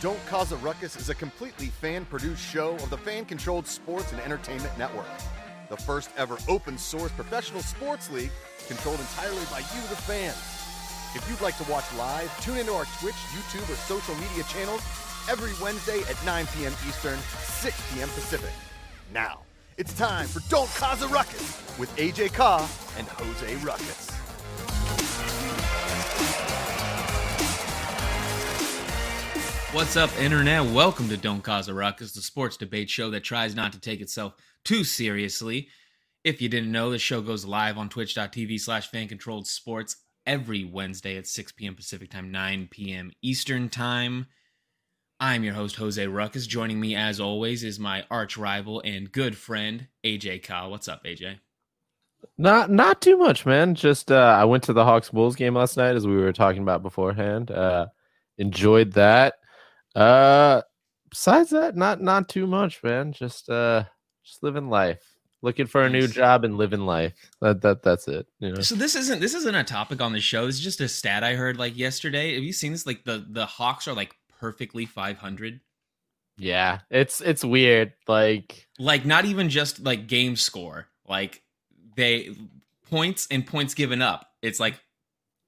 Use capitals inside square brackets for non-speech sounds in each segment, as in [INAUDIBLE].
Don't Khahs a Ruckus is a completely fan produced show of the fan controlled sports and entertainment network. The first ever open source professional sports league controlled entirely by you, the fans. If you'd like to watch live, tune into our Twitch, YouTube, or social media channels every Wednesday at 9 p.m. Eastern, 6 p.m. Pacific. Now, it's time for Don't Khahs a Ruckus with AJ Khah and Jose Ruckus. What's up, Internet? Welcome to Don't Khahs a Ruckus, the sports debate show that tries not to take itself too seriously. If you didn't know, the show goes live on twitch.tv slash fan controlled sports every Wednesday at 6 p.m. Pacific time, 9 p.m. Eastern time. I'm your host, Jose Ruckus. Joining me, as always, is my arch rival and good friend, AJ Khah. What's up, AJ? Not not too much, man. Just uh, I went to the Hawks Bulls game last night, as we were talking about beforehand. Uh, enjoyed that. Uh, besides that, not not too much, man. Just uh, just living life, looking for a new job and living life. That that that's it. You know. So this isn't this isn't a topic on the show. It's just a stat I heard like yesterday. Have you seen this? Like the the Hawks are like perfectly 500. Yeah, it's it's weird. Like like not even just like game score like they points and points given up it's like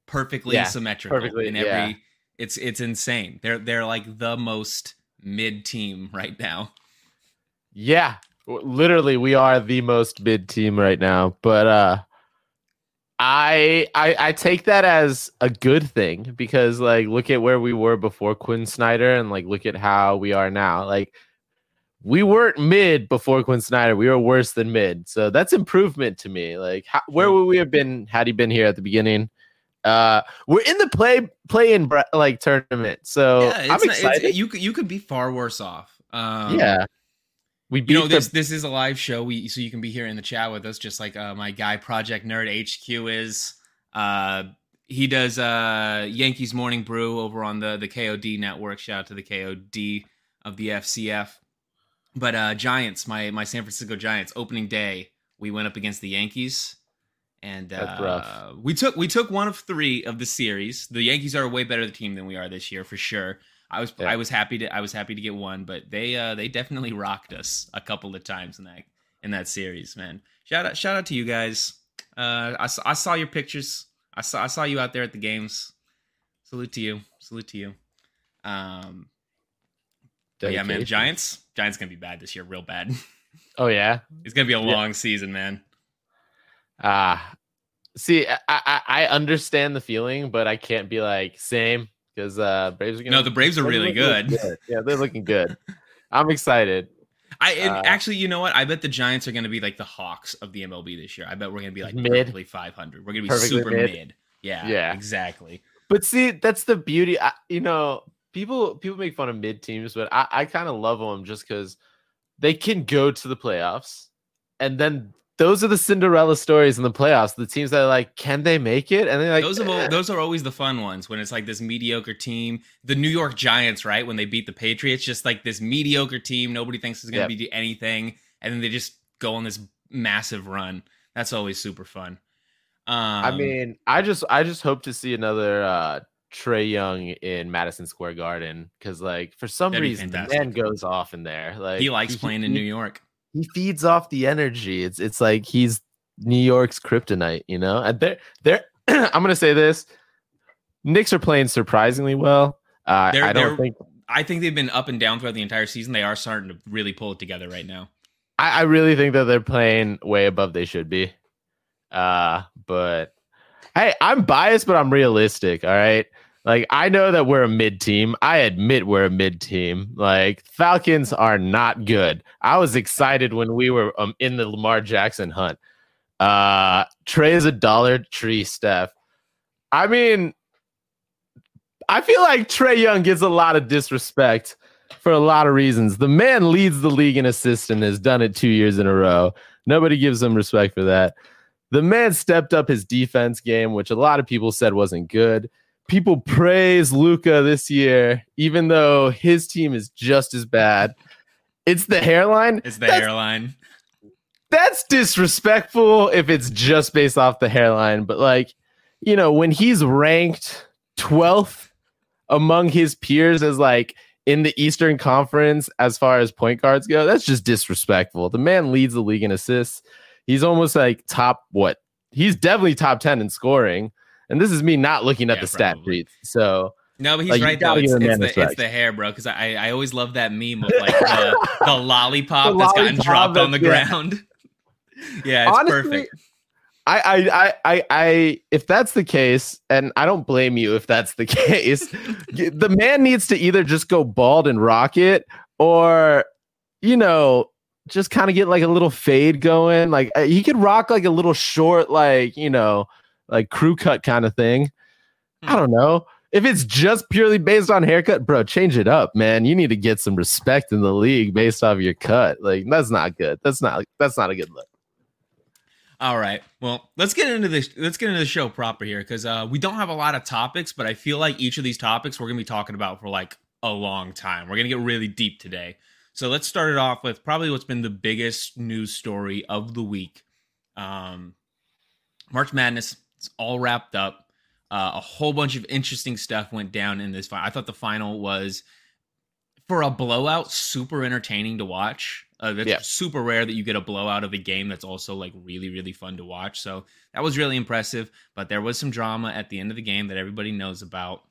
perfectly Yeah, symmetrical perfectly, in every yeah. It's it's insane they're they're like the most mid team right now yeah, literally, we are the most mid team right now. But uh, I I I take that as a good thing because like look at where we were before Quin Snyder and like look at how we are now. Like we weren't mid before Quin Snyder. We were worse than mid. So that's improvement to me. Like how, where would we have been had he been here at the beginning? Uh we're in the play play in like tournament. So yeah I'm it's not, excited. you could you could be far worse off um yeah. We you know the- this this is a live show we so you can be here in the chat with us just like uh, my guy project nerd hq is uh he does uh yankees morning brew over on the the kod network shout out to the kod of the fcf but uh giants my my san francisco giants opening day we went up against the yankees and uh, we took we took one of three of the series. The Yankees are a way better team than we are this year for sure. I was Yeah. I was happy to I was happy to get one, but they uh they definitely rocked us a couple of times in that in that series, man. Shout out shout out to you guys. Uh I saw, I saw your pictures. I saw I saw you out there at the games. Salute to you. Salute to you. Um yeah, man, Giants Giants going to be bad this year, real bad. [LAUGHS] Oh yeah. it's going to be a Yeah. long season, man. Ah, see, I, I I understand the feeling, but I can't be like same because uh Braves are gonna. No, the Braves are really looking good. Yeah, they're looking good. I'm excited. I Uh, actually, you know what? I bet the Giants are going to be like the Hawks of the MLB this year. I bet we're going to be like Mid. perfectly 500. We're going to be Perfectly super mid. mid. Yeah, Yeah. exactly. But see, that's the beauty. I, you know, people people make fun of mid teams, but I I kind of love them just because they can go to the playoffs, and then those are the Cinderella stories in the playoffs. The teams that are like, can they make it? And they're like, those are al- "Eh." those are always the fun ones when it's like this mediocre team. The New York Giants, right? When they beat the Patriots, just like this mediocre team, nobody thinks is going to Yep. be anything, and then they just go on this massive run. That's always super fun. Um, I mean, I just I just hope to see another uh Trae Young in Madison Square Garden because like for some reason the man goes off in there. Like he likes playing in New York. He feeds off the energy. It's it's like he's New York's kryptonite, you know. And they're they're [CLEARS THROAT] I'm gonna say this: Knicks are playing surprisingly well. Uh, I don't think I think they've been up and down throughout the entire season. They are starting to really pull it together right now. I, I really think that they're playing way above they should be. Uh, but hey, I'm biased, but I'm realistic. All right. Like I know that we're a mid team. I admit we're a mid team. Like Falcons are not good. I was excited when we were um, in the Lamar Jackson hunt. Uh Trae is a dollar tree, Steph. I mean, I feel like Trae Young gets a lot of disrespect for a lot of reasons. The man leads the league in assists and has done it two years in a row. Nobody gives him respect for that. The man stepped up his defense game, which a lot of people said wasn't good. People praise Luka this year, even though his team is just as bad. It's the hairline. It's the That's- hairline. That's disrespectful if it's just based off the hairline. But like, you know, when he's ranked 12th among his peers as like in the Eastern Conference as far as point guards go, that's just disrespectful. The man leads the league in assists. He's almost like top what? He's definitely top 10 in scoring. And this is me not looking at Yeah, the stat probably. sheets. So No, but he's Like, right though. It's, it's, the, it's the hair, bro. Because I, I always love that meme of like the, [LAUGHS] the lollipop The that's gotten lollipop dropped on the yeah. ground. [LAUGHS] yeah, it's Honestly, perfect. I, I, I, I, I, if that's the case, and I don't blame you if that's the [LAUGHS] case, the man needs to either just go bald and rock it, or, you know, just kind of get like a little fade going. Like uh, he could rock like a little short, like you know, like crew cut kind of thing. I Hmm. don't know. If it's just purely based on haircut, bro, change it up, man. You need to get some respect in the league based off your cut. Like that's not good. That's not that's not a good look. All right. Well, let's get into this. Let's get into the show proper here because uh, we don't have a lot of topics, but I feel like each of these topics we're gonna be talking about for like a long time. We're gonna get really deep today. So let's start it off with probably what's been the biggest news story of the week. Um, March Madness. It's all wrapped up. Uh, a whole bunch of interesting stuff went down in this fight. I thought the final was for a blowout super entertaining to watch. Uh, that's Yeah. super rare that you get a blowout of a game that's also like really really fun to watch. So that was really impressive. But there was some drama at the end of the game that everybody knows about.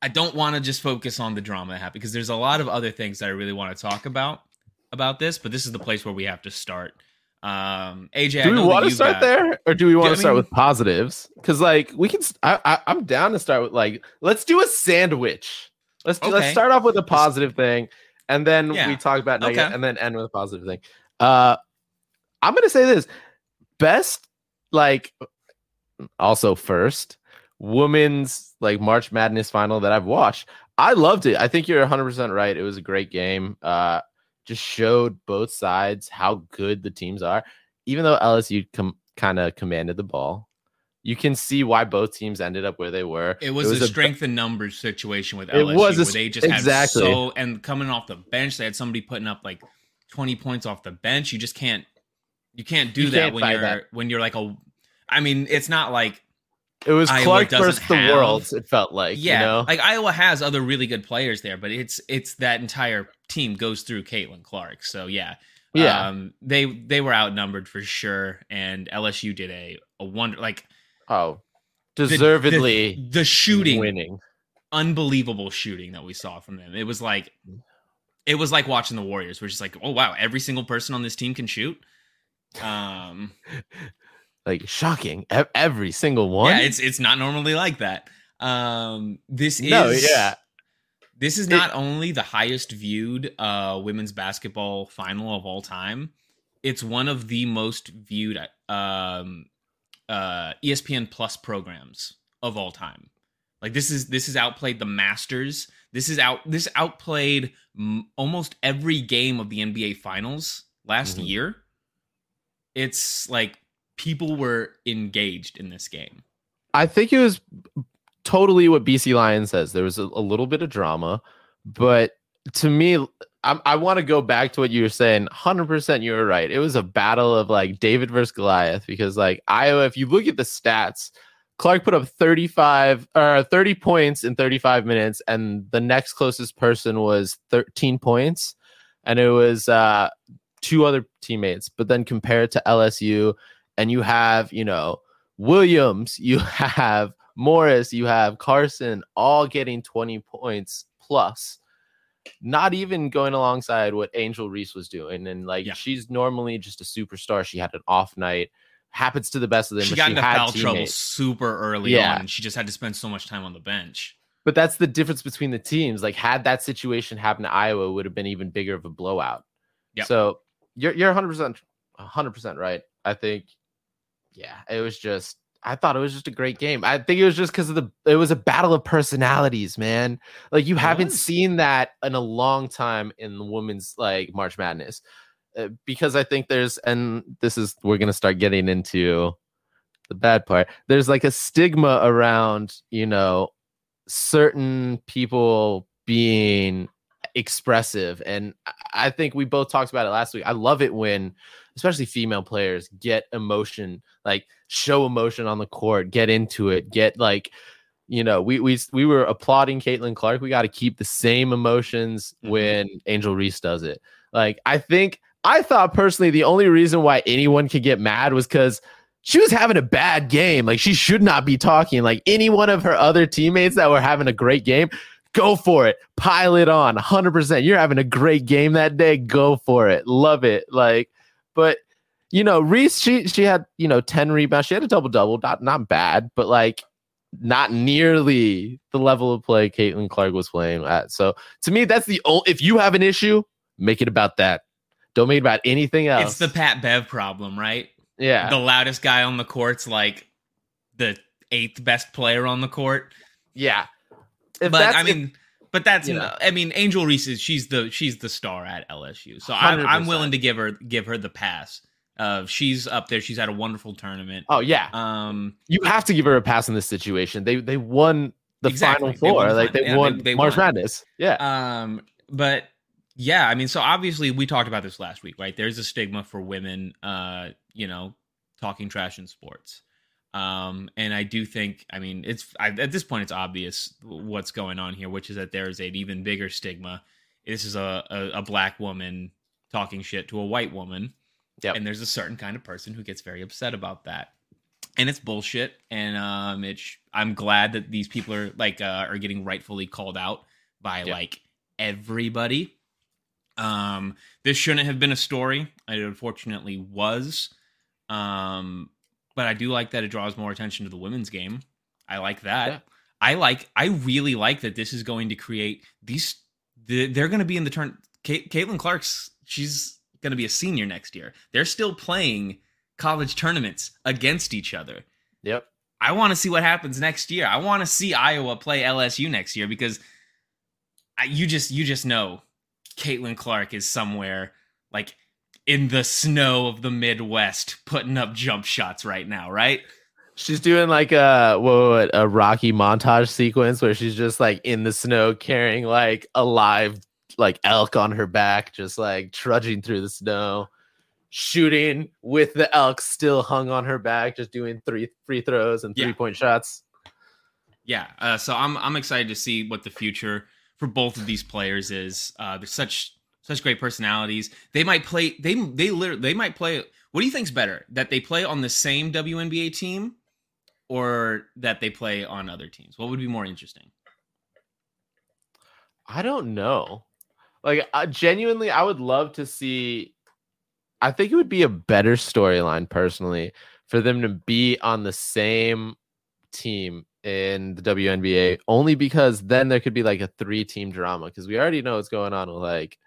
I don't want to just focus on the drama that happened because there's a lot of other things that I really want to talk about about this. But this is the place where we have to start. Um, AJ, I do we want to start got- there or do we want I to start mean- with positives? Because like we can I I'm down to start with like let's do a sandwich. Let's do, let's start off with a positive thing and then Yeah. we talk about negative Okay. and then end with a positive thing. Uh i'm gonna say this. Best like also first women's like march madness final that i've watched. I loved it. I think you're 100% right. It was a great game. Uh just showed both sides how good the teams are. Even though LSU com- kind of commanded the ball, you can see why both teams ended up where they were. It was, a ba- strength and numbers situation with It LSU was a where they just exactly. had so and coming off the bench, they had somebody putting up like twenty points off the bench. You just can't you can't do You that can't when you're that. when you're like a I mean, it's not like It was Iowa Clark versus the have- world. It felt like yeah, you know. like Iowa has other really good players there, but it's it's that entire team goes through Caitlin Clark. So yeah. yeah. Um they they were outnumbered for sure and LSU did a a wonder like oh, the- deservedly the, the shooting winning. unbelievable shooting that we saw from them. It was like it was like watching the Warriors. We're just like, oh wow, every single person on this team can shoot. Um, [LAUGHS] Like shocking. Every single one. yeah, it's it's not normally like that. Um, this is no, yeah. this is not only the highest viewed uh women's basketball final of all time. It's one of the most viewed um uh ESPN Plus programs of all time. Like this is this has outplayed the Masters. This is out this outplayed m- almost every game of the NBA Finals last Mhm. year. It's like people were engaged in this game. I think it was totally what BC Lion says. There was a, a little bit of drama, but to me, I, I want to go back to what you were saying. Hundred percent, you were right. It was a battle of like David versus Goliath because like Iowa. If you look at the stats, Clark put up thirty-five or thirty points in thirty-five minutes, and the next closest person was thirteen points, and it was uh, two other teammates. But then compared to LSU, and you have you know Williams, [LAUGHS] you have Morris, you have Carson, all getting 20 points plus. Not even going alongside what Angel Reese was doing. And like Yeah. she's normally just a superstar. She had an off night. Happens to the best of them. She got she into foul trouble super early Yeah. on. And she just had to spend so much time on the bench. But that's the difference between the teams. Like, had that situation happened to Iowa, it would have been even bigger of a blowout. Yep. So you're you're 100 percent 100 percent right. I think, yeah, it was just. I thought it was just a great game. I think it was just because of the. It was a battle of personalities, man. Like you It haven't was. seen that in a long time in the women's like March Madness, uh, because I think there's and this is we're gonna start getting into the bad part. There's like a stigma around you know certain people being expressive and I- think we both talked about it last week i love it when especially female players get emotion like show emotion on the court get into it get like you know, we we we were applauding Caitlin Clark. We got to keep the same emotions Mhm. when Angel Reese does it. Like I think I thought personally the only reason why anyone could get mad was because she was having a bad game. Like she should not be talking. Like any one of her other teammates that were having a great game, go for it. Pile it on 100%. You're having a great game that day. Go for it. Love it. Like, but you know, Reese, she she had, you know, 10 rebounds. She had a double double, not not bad, but like not nearly the level of play Caitlin Clark was playing at. So to me, that's the only if you have an issue, make it about that. Don't make it about anything else. It's the Pat Bev problem, right? yeah. The loudest guy on the court's like the eighth best player on the court. yeah. If but I if- mean, but that's you know. I mean, Angel Reese is she's the she's the star at LSU, so I'm, I'm willing to give her give her the pass. Uh, she's up there. She's had a wonderful tournament. oh yeah. Um, you have to give her a pass in this situation. They they won the Exactly. final They four. the like they yeah, won they- they March won. Madness. Yeah. Um, but yeah, I mean, so obviously we talked about this last week, right? There's a stigma for women, uh, you know, talking trash in sports. Um, and I do think, I mean, it's I, at this point, it's obvious what's going on here, which is that there is an even bigger stigma. This is a, a, a black woman talking shit to a white woman. Yep. And there's a certain kind of person who gets very upset about that. And it's bullshit. And um, it's I'm glad that these people are like uh, are getting rightfully called out by Yeah. like everybody. Um, this shouldn't have been a story. It unfortunately was. Um, but I do like that it draws more attention to the women's game. I like that. Yeah. I like. I really like that this is going to create these. The, they're going to be in the turn. Kate, Caitlin Clark's. She's going to be a senior next year. They're still playing college tournaments against each other. Yep. I want to see what happens next year. I want to see Iowa play LSU next year because I, you just you just know Caitlin Clark is somewhere like in the snow of the Midwest putting up jump shots right now, right? She's doing like a what, a Rocky montage sequence where she's just like in the snow carrying like a live like elk on her back, just like trudging through the snow, shooting with the elk still hung on her back, just doing three free throws and Yeah. three point shots. Yeah. Uh, so I'm I'm excited to see what the future for both of these players is. Uh, they're such such great personalities. They might play. They they literally they might play. What do you think's better? That they play on the same WNBA team, or that they play on other teams? What would be more interesting? I don't know. Like genuinely, I would love to see. I think it would be a better storyline personally for them to be on the same team in the WNBA, only because then there could be like a three-team drama because we already know what's going on with like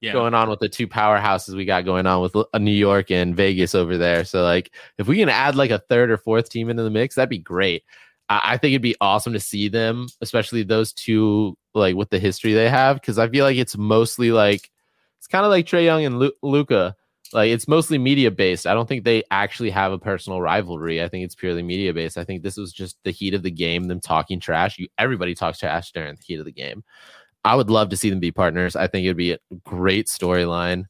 Yeah. going on with the two powerhouses we got going on with uh, New York and Vegas over there. So like if we can add like a third or fourth team into the mix, that'd be great. I, I think it'd be awesome to see them, especially those two, like with the history they have, because I feel like it's mostly like it's kind of like Trae Young and Lu- Luka. Like it's mostly media based. I don't think they actually have a personal rivalry. I think it's purely media based. I think this was just the heat of the game, them talking trash. You everybody talks trash during the heat of the game. I would love to see them be partners. I think it'd be a great storyline.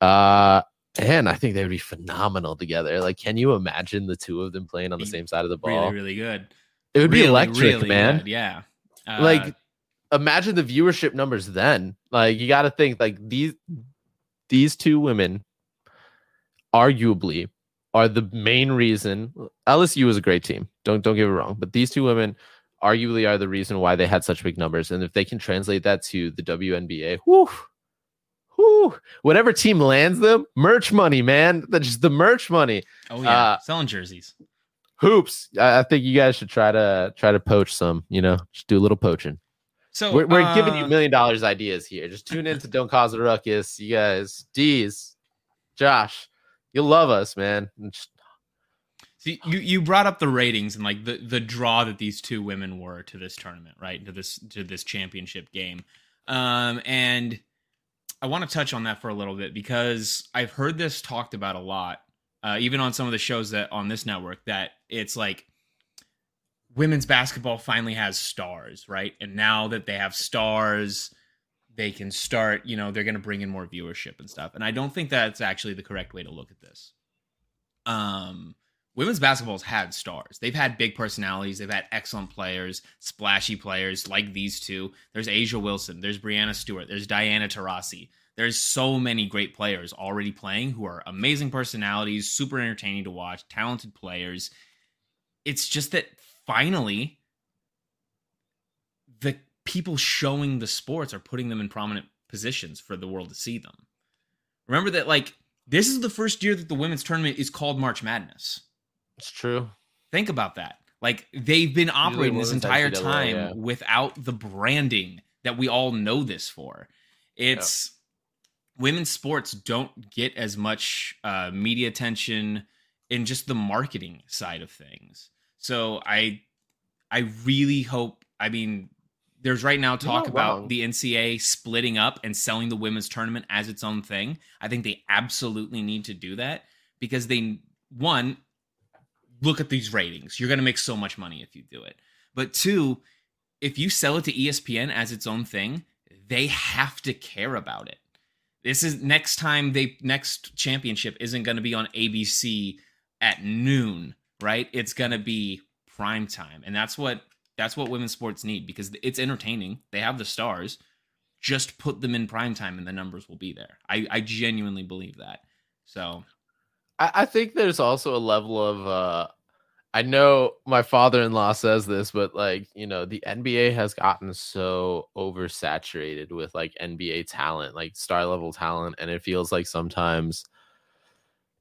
Uh and I think they would be phenomenal together. Like, can you imagine the two of them playing on the same side of the ball? Really, really good. it would be electric, really man. good, Yeah. Uh, like, imagine the viewership numbers then. Like, you got to think like these these two women, arguably, are the main reason. LSU is a great team. Don't don't get me wrong, but these two women arguably are the reason why they had such big numbers. And if they can translate that to the WNBA, whoo, whoo, whatever team lands them, merch money, man. That's just the merch money. oh yeah, uh, selling jerseys. Hoops. I, I think you guys should try to try to poach some. You know, just do a little poaching. So We're, we're giving you uh, million dollars ideas here. Just tune in to Don't Khahs a Ruckus. You guys, D's, Josh, you'll love us, man. Just- you you brought up the ratings and like the the draw that these two women were to this tournament, right? To this to this championship game. Um and I want to touch on that for a little bit because I've heard this talked about a lot, uh, even on some of the shows that on this network, that it's like women's basketball finally has stars, right? And now that they have stars, they can start, you know, they're going to bring in more viewership and stuff. And I don't think that's actually the correct way to look at this. Um, women's basketball's had stars. They've had big personalities. They've had excellent players, splashy players like these two. There's A'ja Wilson. There's Breanna Stewart. There's Diana Taurasi. There's so many great players already playing who are amazing personalities, super entertaining to watch, talented players. It's just that finally the people showing the sports are putting them in prominent positions for the world to see them. Remember that like this is the first year that the women's tournament is called March Madness. It's true. Think about that. Like they've been operating this entire NCAA, time yeah. without the branding that we all know this for. It's yeah. women's sports don't get as much uh, media attention in just the marketing side of things. So I I really hope I mean there's right now talk about wrong. the NCAA splitting up and selling the women's tournament as its own thing. I think they absolutely need to do that because they one look at these ratings. You're going to make so much money if you do it. But two, if you sell it to ESPN as its own thing, they have to care about it. This is next time they next championship isn't going to be on ABC at noon, right? It's going to be prime time. And that's what that's what women's sports need because it's entertaining. They have the stars. Just put them in prime time and the numbers will be there. I, I genuinely believe that. So I, I think there's also a level of uh I know my father-in-law says this, but like, you know, the NBA has gotten so oversaturated with like NBA talent, like star level talent, and it feels like sometimes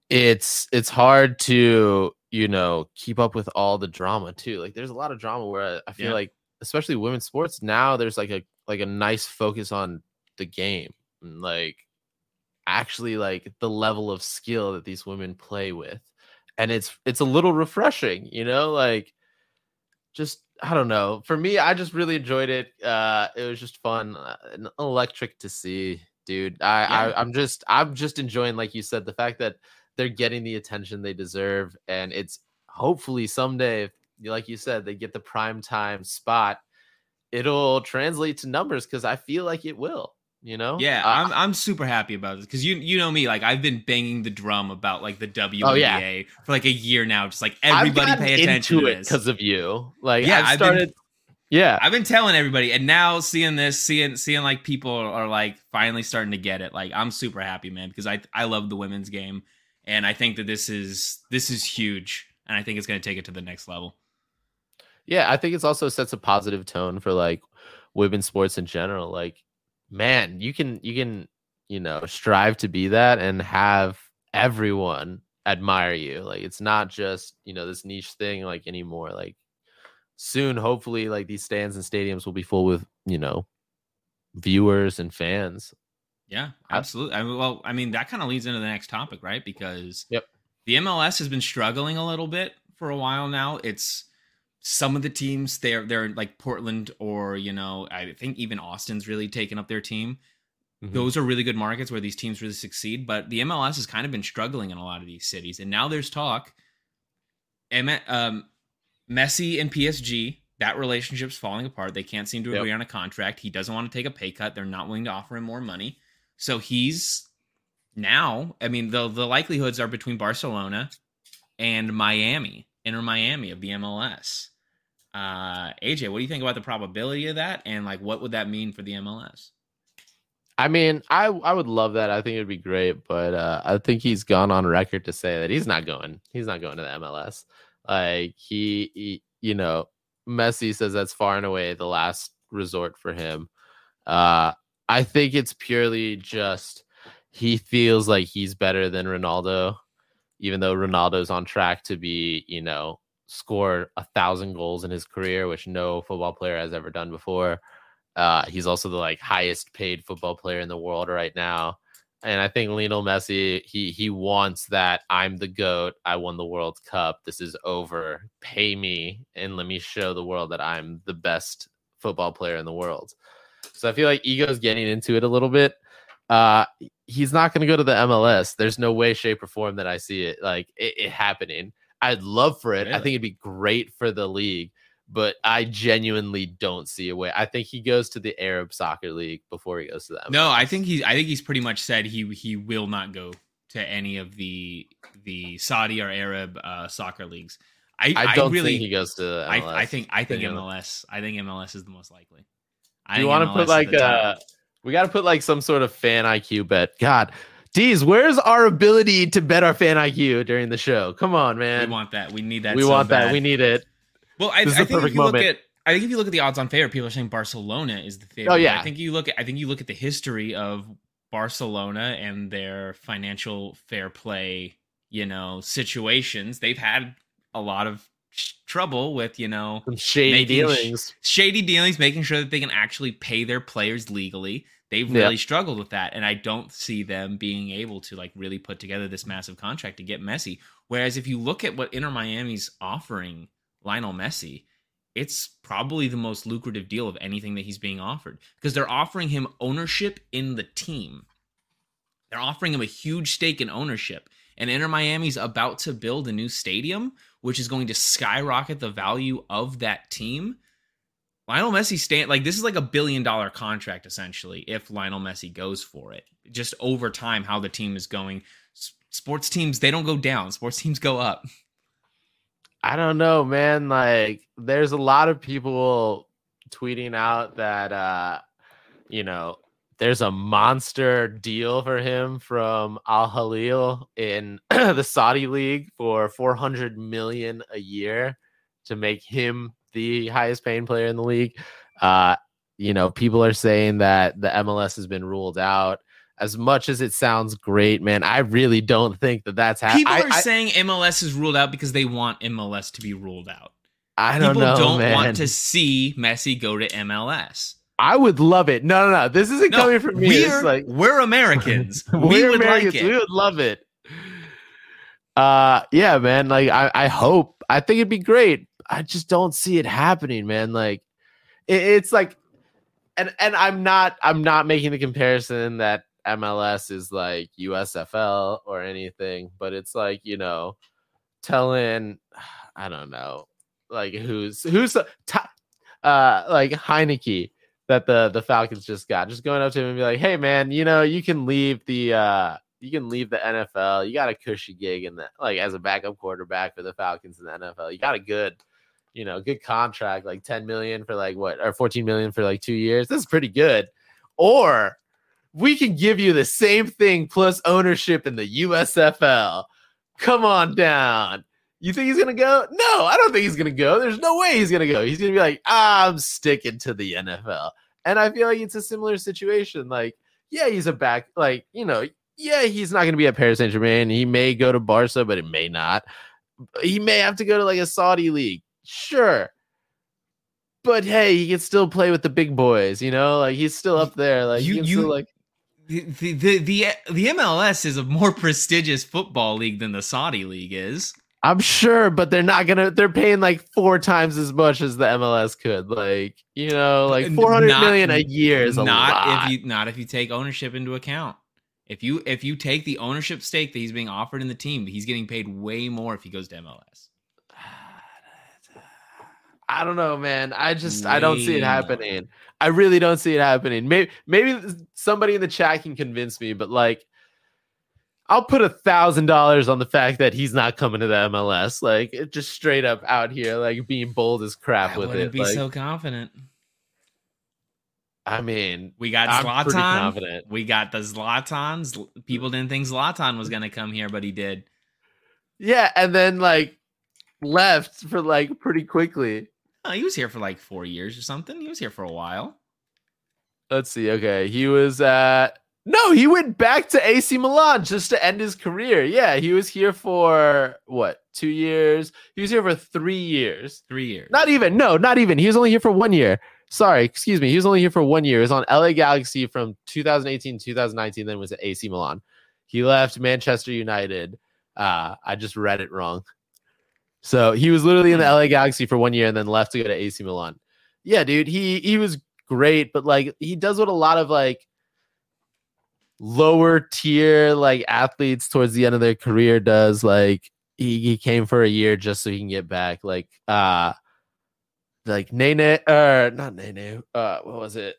it's it's hard to you know keep up with all the drama too like there's a lot of drama where i feel yeah. like especially women's sports now there's like a like a nice focus on the game like actually like the level of skill that these women play with and it's it's a little refreshing you know like just i don't know for me i just really enjoyed it uh it was just fun uh, electric to see dude I, yeah. I i'm just i'm just enjoying like you said the fact that they're getting the attention they deserve, and it's hopefully someday, like you said, they get the prime time spot. It'll translate to numbers because I feel like it will. You know? Yeah, uh, I'm I'm super happy about this because you you know me, like I've been banging the drum about like the WNBA oh, yeah. for like a year now. Just like everybody pay attention to it because of you. Like yeah, I've started. Been, yeah, I've been telling everybody, and now seeing this, seeing seeing like people are like finally starting to get it. Like I'm super happy, man, because I I love the women's game and I think that this is this is huge, and I think it's going to take it to the next level. Yeah, I think it's also sets a positive tone for like women's sports in general. Like, man, you can you can you know strive to be that and have everyone admire you. Like, it's not just you know this niche thing like anymore. Like, soon, hopefully, like these stands and stadiums will be full with you know viewers and fans yeah, absolutely. I well, I mean, that kind of leads into the next topic, right? Because yep. the MLS has been struggling a little bit for a while now. It's some of the teams they're they're like Portland or you know I think even Austin's really taken up their team. Mm-hmm. Those are really good markets where these teams really succeed. But the MLS has kind of been struggling in a lot of these cities, and now there's talk. Um, Messi and PSG that relationship's falling apart. They can't seem to agree yep. on a contract. He doesn't want to take a pay cut. They're not willing to offer him more money. So he's now, I mean, the the likelihoods are between Barcelona and Miami, Inter Miami of the MLS. Uh, AJ, what do you think about the probability of that, and like, what would that mean for the MLS? I mean, I I would love that. I think it'd be great, but uh, I think he's gone on record to say that he's not going. He's not going to the MLS. Like he, he you know, Messi says that's far and away the last resort for him. Uh, I think it's purely just he feels like he's better than Ronaldo, even though Ronaldo's on track to be, you know, score a thousand goals in his career, which no football player has ever done before. Uh, he's also the like highest paid football player in the world right now. And I think Lionel Messi, he he wants that I'm the GOAT. I won the World Cup. This is over. Pay me and let me show the world that I'm the best football player in the world. So I feel like Ego's getting into it a little bit. Uh, he's not going to go to the MLS. There's no way, shape, or form that I see it like it, it happening. I'd love for it. Really? I think it'd be great for the league, but I genuinely don't see a way. I think he goes to the Arab Soccer League before he goes to MLS. No, I think he's. I think he's pretty much said he he will not go to any of the the Saudi or Arab uh, soccer leagues. I, I don't really, think he goes to MLS. I, I think I think Think of it. MLS. I think MLS is the most likely. I Do you want to put like top. uh we got to put like some sort of fan IQ bet. God, Deez, where's our ability to bet our fan IQ during the show? Come on, man. we want that. We need that. we so want that. We need it. Well, I, I think if you look at, I think if you look at the odds on favorite, people are saying Barcelona is the favorite. Oh, yeah. I think you look at, I think you look at the history of Barcelona and their financial fair play, you know, situations. They've had a lot of sh- trouble with, you know, Some shady Making sh- dealings. shady dealings, making sure that they can actually pay their players legally. They've Yeah. really struggled with that, and I don't see them being able to like really put together this massive contract to get Messi. Whereas if you look at what Inter Miami's offering Lionel Messi, it's probably the most lucrative deal of anything that he's being offered because they're offering him ownership in the team. They're offering him a huge stake in ownership. And Inter Miami's about to build a new stadium, which is going to skyrocket the value of that team. Lionel Messi stand like this is like a billion dollar contract essentially if Lionel Messi goes for it. Just over time, how the team is going. Sports teams they don't go down. Sports teams go up. I don't know, man. Like, there's a lot of people tweeting out that, uh, you know, there's a monster deal for him from Al Hilal in [CLEARS THROAT] the Saudi league for 400 million a year to make him the highest paying player in the league. Uh, you know, people are saying that the MLS has been ruled out. As much as it sounds great, man, I really don't think that that's happening. People I, are I, saying MLS is ruled out because they want MLS to be ruled out. I don't People know, People don't man. want to see Messi go to MLS. I would love it. No, no, no. This isn't No, coming from me. We're, like we're [LAUGHS] Americans. we we're would Americans. like We would love it. Uh, yeah, man. Like, I, I hope. I think it'd be great. I just don't see it happening, man. Like, it, it's like, and and I'm not. I'm not making the comparison that MLS is like USFL or anything, but it's like you know, telling. [SIGHS] I don't know, like who's who's uh like Heinicke that the the Falcons just got. Just going up to him and be like, "Hey, man, you know you can leave the uh you can leave the NFL. You got a cushy gig in the like as a backup quarterback for the Falcons in the NFL. You got a good." You know, good contract, like 10 million for like what, or 14 million for like two years. This is pretty good. Or we can give you the same thing plus ownership in the USFL. Come on down. You think he's gonna go? No, I don't think he's gonna go. There's no way he's gonna go. He's gonna be like, I'm sticking to the NFL. And I feel like it's a similar situation. Like, yeah, he's a back, like, you know, yeah, he's not gonna be at Paris Saint Germain. He may go to Barca, but it may not. He may have to go to like a Saudi league. Sure. But hey, he can still play with the big boys, you know, like he's still up there. Like You- you, still like The, the the the the MLS is a more prestigious football league than the Saudi league is. I'm sure, but they're not gonna. They're paying like four times as much as the MLS could. Like you know, like four hundred million a year is a not lot. if you not if you take ownership into account. If you if you take the ownership stake that he's being offered in the team, he's getting paid way more if he goes to MLS. I don't know, man. I just I don't see it happening. I really don't see it happening. Maybe maybe somebody in the chat can convince me, but like I'll put a thousand dollars on the fact that he's not coming to the MLS. Like it just straight up out here, like being bold as crap I with wouldn't it. be Like, so confident. I mean, We got I'm Zlatan. We got the Zlatans. People didn't think Zlatan was gonna come here, but he did. yeah, and then like left for like pretty quickly. Oh, he was here for like four years or something. He was here for a while. Let's see. Okay, he was at no, he went back to AC Milan just to end his career. Yeah, he was here for what two years? He was here for three years. Three years. Not even. No, not even. He was only here for one year. Sorry, excuse me. He was only here for one year. He was on LA Galaxy from 2018 2019. Then was at AC Milan. He left Manchester United. Uh, I just read it wrong. So he was literally in the LA Galaxy for one year and then left to go to AC Milan. Yeah, dude. He he was great, but like he does what a lot of like lower tier like athletes towards the end of their career does. Like he, he came for a year just so he can get back. Like uh like Nene or not Nene, uh what was it?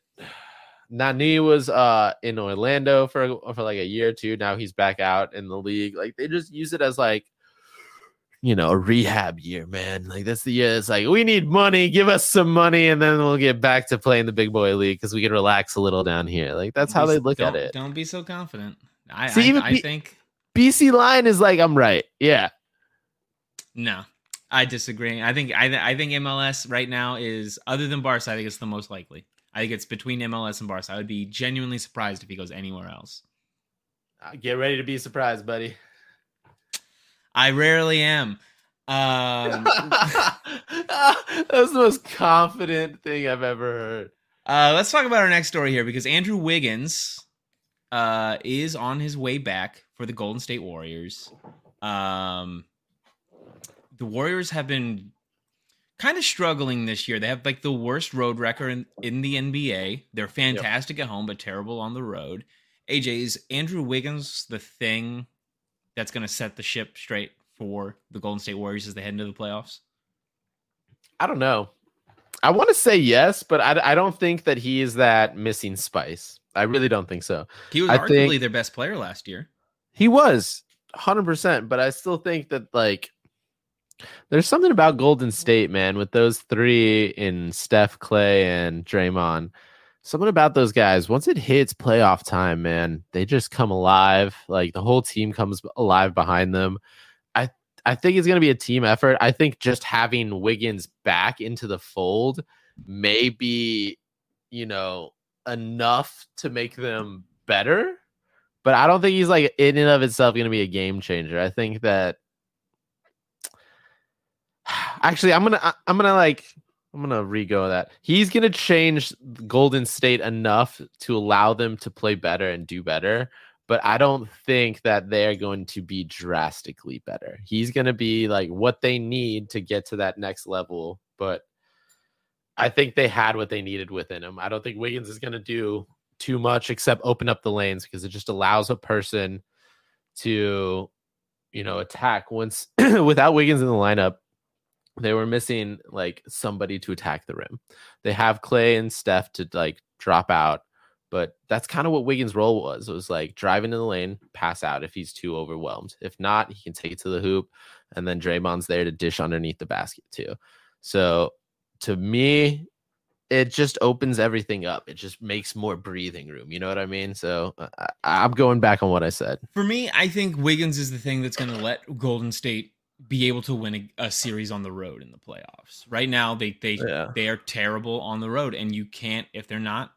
Nani was uh in Orlando for for like a year or two. Now he's back out in the league. Like they just use it as like you know, a rehab year, man. Like that's the year it's like we need money, give us some money, and then we'll get back to playing the big boy league because we can relax a little down here. Like that's how they look at it. Don't be so confident. I See, I, even I P- think BC line is like, I'm right. Yeah. no. I disagree. I think I I think MLS right now is other than Barca. I think it's the most likely. I think it's between MLS and Barca. I would be genuinely surprised if he goes anywhere else. Uh, Get ready to be surprised, buddy. I rarely am. [LAUGHS] Um, That's the most confident thing I've ever heard. uh, let's talk about our next story here because Andrew Wiggins uh, is on his way back for the Golden State Warriors. Um, the Warriors have been kind of struggling this year. They have like the worst road record in, in the NBA. They're fantastic at home, but terrible on the road. AJ, is Andrew Wiggins the thing that's going to set the ship straight for the Golden State Warriors as they head into the playoffs? I don't know. I want to say yes, but I, I don't think that he is that missing spice. I really don't think so. He was I arguably think- their best player last year. He was 100%, but I still think that like there's something about Golden State, man, with those three in Steph, Clay, and Draymond. Something about those guys, once it hits playoff time, man, they just come alive. Like the whole team comes alive behind them. I I think it's gonna be a team effort. I think just having Wiggins back into the fold may be, you know, enough to make them better but I don't think he's like in and of itself going to be a game changer. I think that [SIGHS] actually, I'm gonna I'm gonna like I'm gonna rego that. He's gonna change Golden State enough to allow them to play better and do better. But I don't think that they're going to be drastically better. He's gonna be like what they need to get to that next level. But I think they had what they needed within him. I don't think Wiggins is gonna do too much except open up the lanes because it just allows a person to you know attack once [CLEARS THROAT] without Wiggins in the lineup they were missing like somebody to attack the rim they have Clay and Steph to like drop out but that's kind of what Wiggins role was it was like driving in the lane pass out if he's too overwhelmed if not he can take it to the hoop and then Draymond's there to dish underneath the basket too so to me it just opens everything up. It just makes more breathing room. You know what I mean? So I, I'm going back on what I said. For me, I think Wiggins is the thing that's going to let Golden State be able to win a, a series on the road in the playoffs. Right now, they they Yeah. they are terrible on the road, and you can't if they're not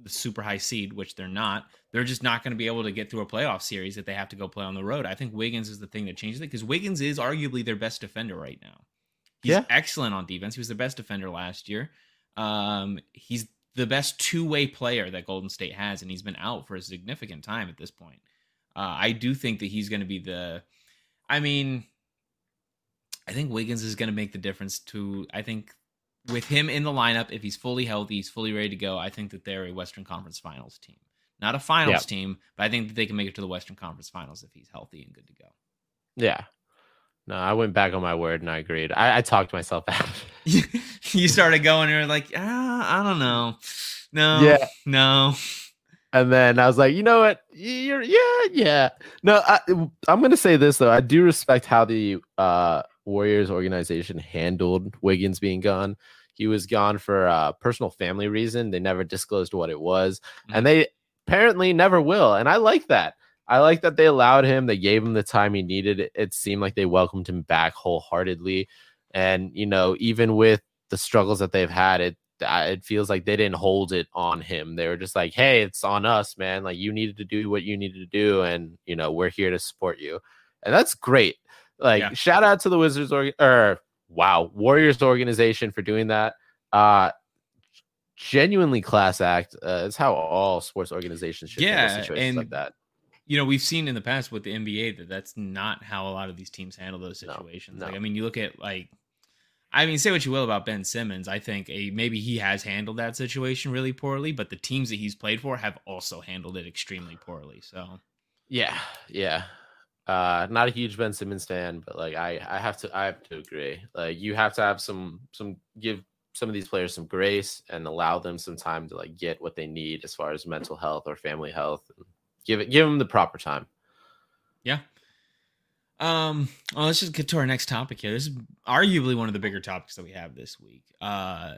the super high seed, which they're not. They're just not going to be able to get through a playoff series if they have to go play on the road. I think Wiggins is the thing that changes it because Wiggins is arguably their best defender right now. He's Yeah. excellent on defense. He was the best defender last year. Um, he's the best two-way player that Golden State has, and he's been out for a significant time at this point. Uh, I do think that he's going to be the. I mean, I think Wiggins is going to make the difference. To I think with him in the lineup, if he's fully healthy, he's fully ready to go. I think that they're a Western Conference Finals team, not a Finals Yeah. team, but I think that they can make it to the Western Conference Finals if he's healthy and good to go. Yeah. No, I went back on my word and I agreed. I, I talked myself out. [LAUGHS] you started going, and you're like, ah, I don't know, no, Yeah. no. and then I was like, you know what? You're, yeah, yeah. No, I, I'm going to say this, though. I do respect how the uh, Warriors organization handled Wiggins being gone. He was gone for a personal family reason. They never disclosed what it was. Mm-hmm. And they apparently never will. And I like that. I like that they allowed him. They gave him the time he needed. It, it seemed like they welcomed him back wholeheartedly. And, you know, even with the struggles that they've had, it, uh, it feels like they didn't hold it on him. They were just like, hey, it's on us, man. Like, you needed to do what you needed to do. And, you know, we're here to support you. And that's great. Like, Yeah. shout out to the Wizards or, or wow, Warriors organization for doing that. Uh, genuinely class act. Uh, it's how all sports organizations should Yeah, handle situations and like that. you know we've seen in the past with the NBA that that's not how a lot of these teams handle those No, situations. no. Like I mean, you look at like, I mean, say what you will about Ben Simmons. I think a maybe he has handled that situation really poorly, but the teams that he's played for have also handled it extremely poorly. So Yeah, yeah. Uh, not a huge Ben Simmons fan, but like I, I have to, I have to agree. Like you have to have some, some give some of these players some grace and allow them some time to like get what they need as far as mental health or family health. Give it, give them the proper time. Yeah. Um, well, let's just get to our next topic here. This is arguably one of the bigger topics that we have this week. Uh,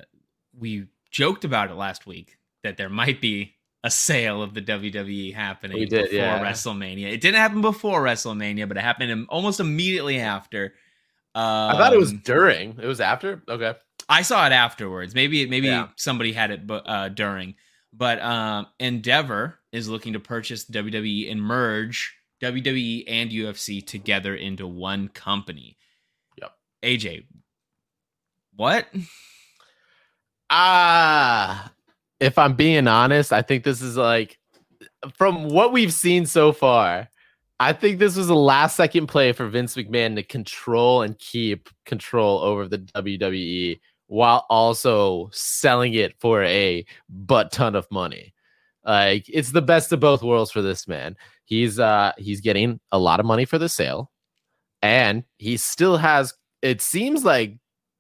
we joked about it last week that there might be a sale of the WWE happening We did, before yeah. WrestleMania. It didn't happen before WrestleMania, but it happened almost immediately after. Um, I thought it was during. It was after. Okay. I saw it afterwards. Maybe maybe Yeah. somebody had it uh during. But um Endeavor is looking to purchase WWE and merge WWE and UFC together into one company. Yep. AJ, what? Ah, if I'm being honest, I think this is like from what we've seen so far. I think this was a last second play for Vince McMahon to control and keep control over the WWE while also selling it for a butt ton of money. Like it's the best of both worlds for this man. He's uh he's getting a lot of money for the sale and he still has it seems like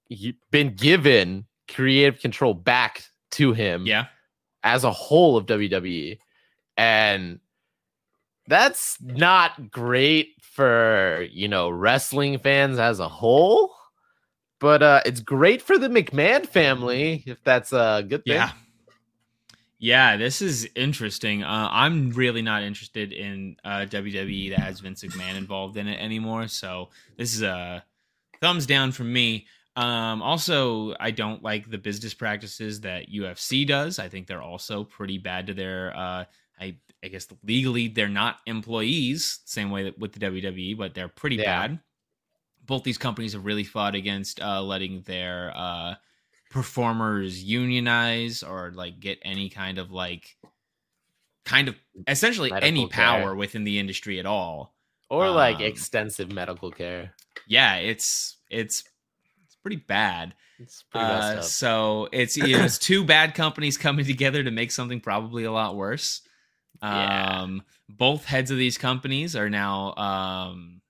he been given creative control back to him Yeah. as a whole of WWE. And that's not great for, you know, wrestling fans as a whole. But uh it's great for the McMahon family if that's a good thing. Yeah. Yeah, this is interesting. Uh, I'm really not interested in uh, WWE that has Vince McMahon involved in it anymore. So this is a thumbs down from me. Um, also, I don't like the business practices that UFC does. I think they're also pretty bad to their. Uh, I I guess legally they're not employees, same way that with the WWE, but they're pretty Yeah. bad. Both these companies have really fought against uh, letting their uh, performers unionize or like get any kind of like kind of essentially any Medical care. power within the industry at all. Or like Um, extensive medical care. Yeah, it's it's pretty bad. It's pretty Uh, so it's it's [COUGHS] two bad companies coming together to make something probably a lot worse. Yeah. Um, both heads of these companies are now um,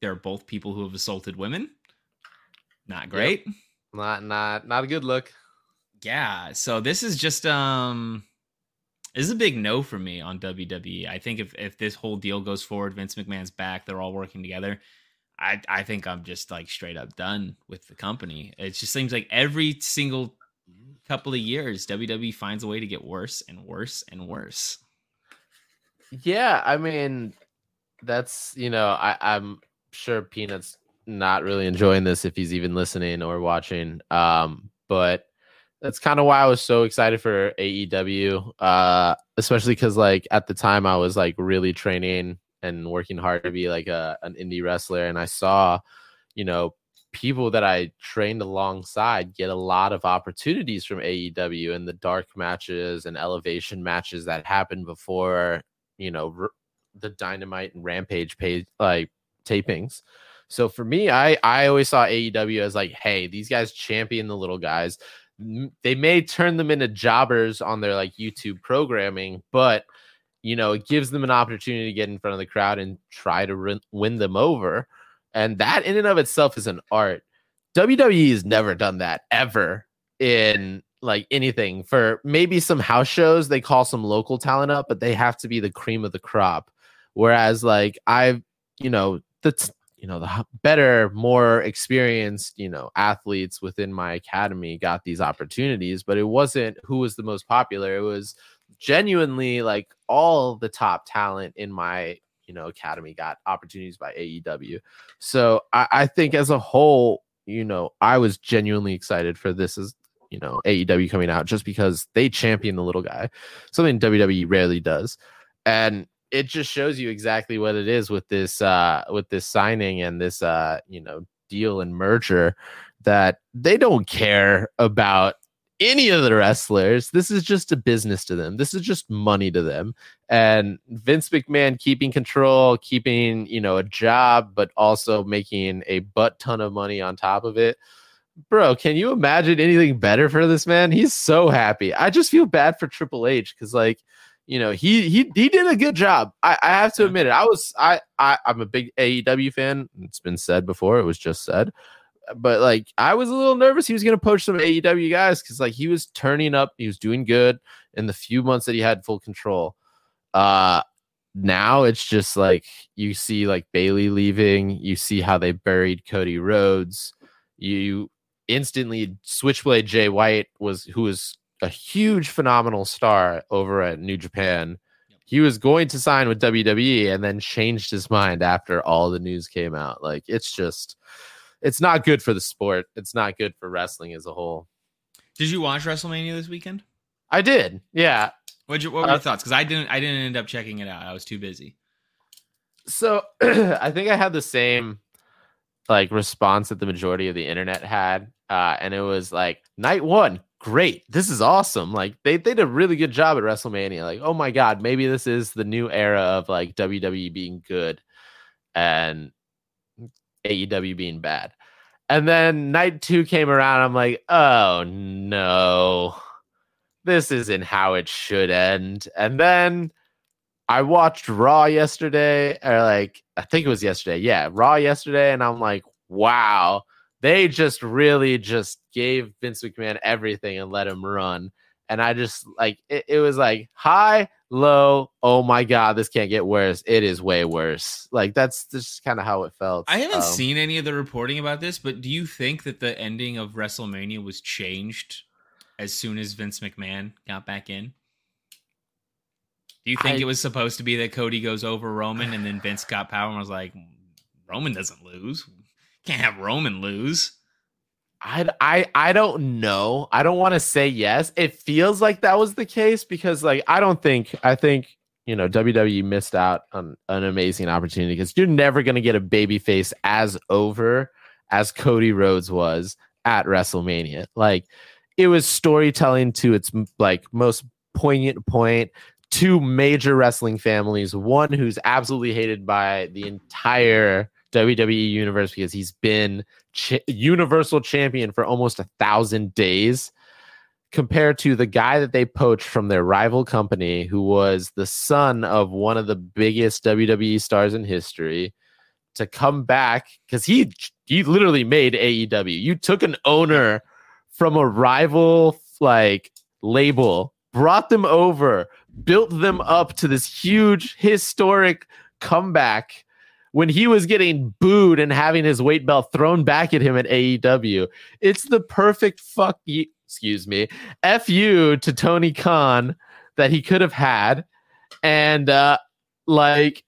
they're both people who have assaulted women. Not great. Not not not a good look. Yeah, so this is just um this is a big no for me on WWE. I think if if this whole deal goes forward, Vince McMahon's back, they're all working together. I I think I'm just like straight up done with the company. It just seems like every single couple of years, WWE finds a way to get worse and worse and worse. Yeah, I mean, that's you know, I, I'm sure Peanut's not really enjoying this if he's even listening or watching. Um, but that's kind of why I was so excited for AEW. Uh, especially because like at the time I was like really training and working hard to be like a an indie wrestler, and I saw, you know, people that I trained alongside get a lot of opportunities from AEW and the dark matches and elevation matches that happened before you know r- the dynamite and rampage pay like tapings. So for me i i always saw aew as like hey these guys champion the little guys. They may turn them into jobbers on their like youtube programming but you know it gives them an opportunity to get in front of the crowd and try to rin- win them over. And that in and of itself is an art. Wwe has never done that ever in like anything. For maybe some house shows they call some local talent up but they have to be the cream of the crop. Whereas like i've you know the t- you know the better more experienced you know athletes within my academy got these opportunities but it wasn't who was the most popular. It was genuinely like all the top talent in my you know academy got opportunities by aew so i, I think as a whole you know i was genuinely excited for this as you know AEW coming out just because they champion the little guy, something WWE rarely does, and it just shows you exactly what it is with this uh with this signing and this uh you know deal and merger that they don't care about any of the wrestlers. This is just a business to them. This is just money to them. And Vince McMahon keeping control, keeping, you know, a job, but also making a butt ton of money on top of it bro, can you imagine anything better for this man? He's so happy. I just feel bad for Triple H because, like, you know, he he he did a good job. I, I have to admit it. I was I, I I'm a big AEW fan. It's been said before. It was just said. But like I was a little nervous he was going to poach some AEW guys because like he was turning up, he was doing good in the few months that he had full control. Uh, now it's just like you see like Bayley leaving, you see how they buried Cody Rhodes, you instantly Switchblade Jay White was who was a huge phenomenal star over at New Japan. He was going to sign with WWE and then changed his mind after all the news came out. Like it's just it's not good for the sport. It's not good for wrestling as a whole. Did you watch WrestleMania this weekend? I did. Yeah. What'd you, what were your uh, thoughts? Because I didn't I didn't end up checking it out. I was too busy. So [CLEARS THROAT] I think I had the same like response that the majority of the internet had. Uh, and it was like night one, great. This is awesome. Like they, they did a really good job at WrestleMania. Like, oh my God, maybe this is the new era of like WWE being good and AEW being bad. And then night two came around. I'm like, oh no, this isn't how it should end. And then I watched Raw yesterday, or like I think it was yesterday. Yeah, Raw yesterday, and I'm like, wow, they just really just gave Vince McMahon everything and let him run. And I just like it, it was like high, low. Oh my god, this can't get worse. It is way worse. Like that's just kind of how it felt. I haven't um, seen any of the reporting about this, but do you think that the ending of WrestleMania was changed as soon as Vince McMahon got back in? Do you think I, it was supposed to be that Cody goes over Roman and then Vince got power and was like, Roman doesn't lose. Can't have Roman lose. I, I I don't know. I don't want to say yes. It feels like that was the case because like I don't think I think you know WWE missed out on an amazing opportunity because you're never gonna get a baby face as over as Cody Rhodes was at WrestleMania. Like it was storytelling to its like most poignant point. point two major wrestling families, one who's absolutely hated by the entire WWE universe because he's been universal champion for almost a thousand days, compared to the guy that they poached from their rival company, who was the son of one of the biggest WWE stars in history, to come back because he he literally made AEW. You took an owner from a rival like label, brought them over, built them up to this huge historic comeback when he was getting booed and having his weight belt thrown back at him at AEW. It's the perfect fuck you, excuse me, F you to Tony Khan that he could have had. And uh like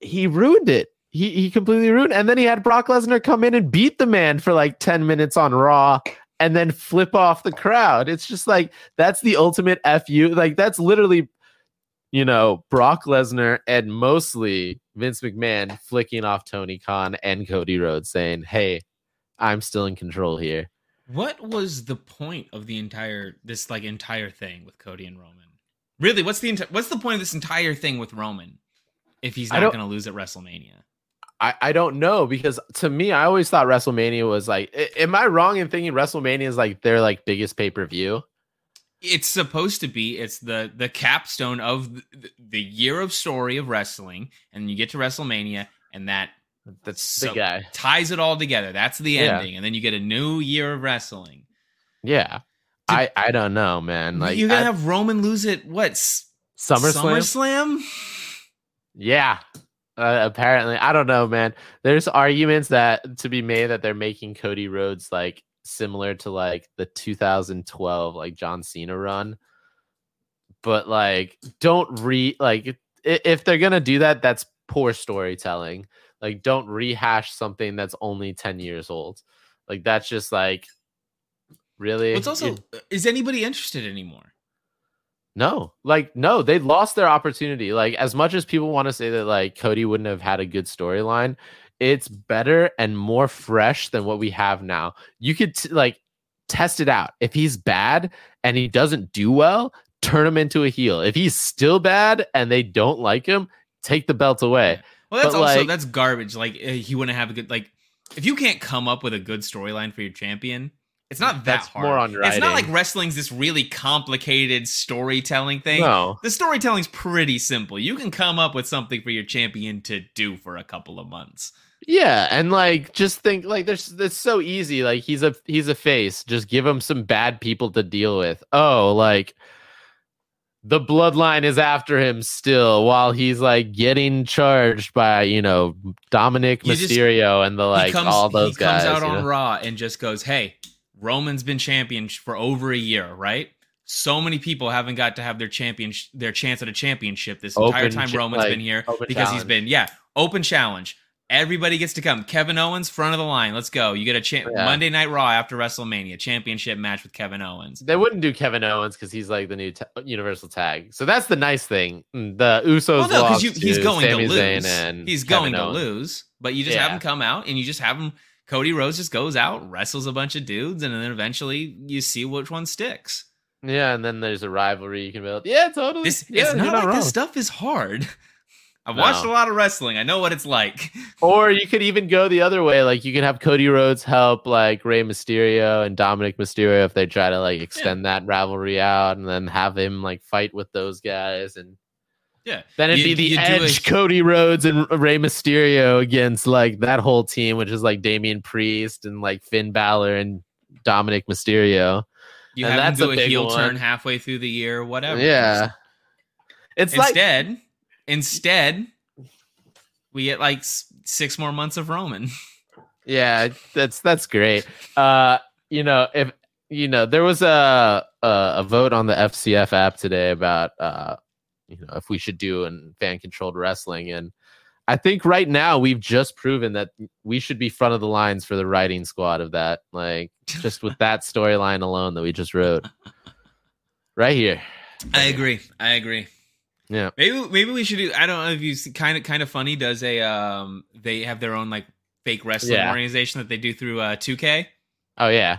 he ruined it. He he completely ruined. It. And then he had Brock Lesnar come in and beat the man for like 10 minutes on Raw and then flip off the crowd. It's just like that's the ultimate fu. Like that's literally, you know, Brock Lesnar and mostly Vince McMahon flicking off Tony Khan and Cody Rhodes, saying, "Hey, I'm still in control here." What was the point of the entire this like entire thing with Cody and Roman? Really, what's the what's the point of this entire thing with Roman if he's not going to lose at WrestleMania? I, I don't know because to me, I always thought WrestleMania was like. Am I wrong in thinking WrestleMania is like their like biggest pay per view? It's supposed to be. It's the the capstone of the, the, year of story of wrestling, and you get to WrestleMania, and that that's so the guy ties it all together. That's the ending, yeah. and then you get a new year of wrestling. Yeah, I I don't know, man. Like you're gonna I, have Roman lose it. What SummerSlam? SummerSlam? Yeah, uh, apparently, I don't know, man. There's arguments that to be made that they're making Cody Rhodes like similar to like the 2012 like John Cena run. But like don't re like if they're going to do that that's poor storytelling. Like don't rehash something that's only 10 years old. Like that's just like really It's also it, uh, is anybody interested anymore? No, like no, they lost their opportunity. Like as much as people want to say that like Cody wouldn't have had a good storyline, it's better and more fresh than what we have now. You could t- like test it out. If he's bad and he doesn't do well, turn him into a heel. If he's still bad and they don't like him, take the belt away. Well, that's but, also like, that's garbage. Like eh, he wouldn't have a good like if you can't come up with a good storyline for your champion, it's not that hard. More on writing. It's not like wrestling's this really complicated storytelling thing. No. The storytelling's pretty simple. You can come up with something for your champion to do for a couple of months. Yeah, and like just think like there's it's so easy. Like he's a he's a face. Just give him some bad people to deal with. Oh, like the bloodline is after him still while he's like getting charged by, you know, Dominic You just- Mysterio and the like comes, all those he comes out on know? Raw and just goes, "Hey, Roman's been champion for over a year, right? So many people haven't got to have their champion their chance at a championship this entire time ch- Roman's like, been here open because he's been yeah open challenge. Everybody gets to come. Kevin Owens, front of the line. Let's go. You get a cha- Yeah. Monday Night Raw after WrestleMania championship match with Kevin Owens. They wouldn't do Kevin Owens because he's like the new ta- Universal Tag. So that's the nice thing. Mm, The Usos Well, no, lost because he's going Sami to lose. He's Kevin going to lose, but you just have Yeah. him come out and you just have him. Cody Rhodes just goes out, wrestles a bunch of dudes, and then eventually you see which one sticks. Yeah, and then there's a rivalry you can build. Yeah, totally. This yeah, it's you're not, like wrong. this stuff is hard. [LAUGHS] I've watched a lot of wrestling. I know what it's like. [LAUGHS] Or you could even go the other way. Like you could have Cody Rhodes help like Rey Mysterio and Dominic Mysterio if they try to like extend that rivalry out and then have him like fight with those guys and Yeah. then it'd You- be the Edge, a- Cody Rhodes, and Rey Mysterio against like that whole team, which is like Damian Priest and like Finn Balor and Dominic Mysterio. You And have that's a do a, big heel one. turn halfway through the year, whatever. Yeah. It's like Instead, we get like six more months of Roman. [LAUGHS] Yeah, that's that's great. Uh, you know, if you know, there was a a, a vote on the FCF app today about uh, you know, if we should do an fan controlled wrestling, and I think right now we've just proven that we should be front of the lines for the writing squad of that. Like just with that storyline alone that we just wrote, [LAUGHS] right here. I agree. I agree. Yeah. Maybe maybe we should do. I don't know if you see, kind of kind of funny. Does a um they have their own like fake wrestling Yeah. organization that they do through uh 2K. Oh yeah,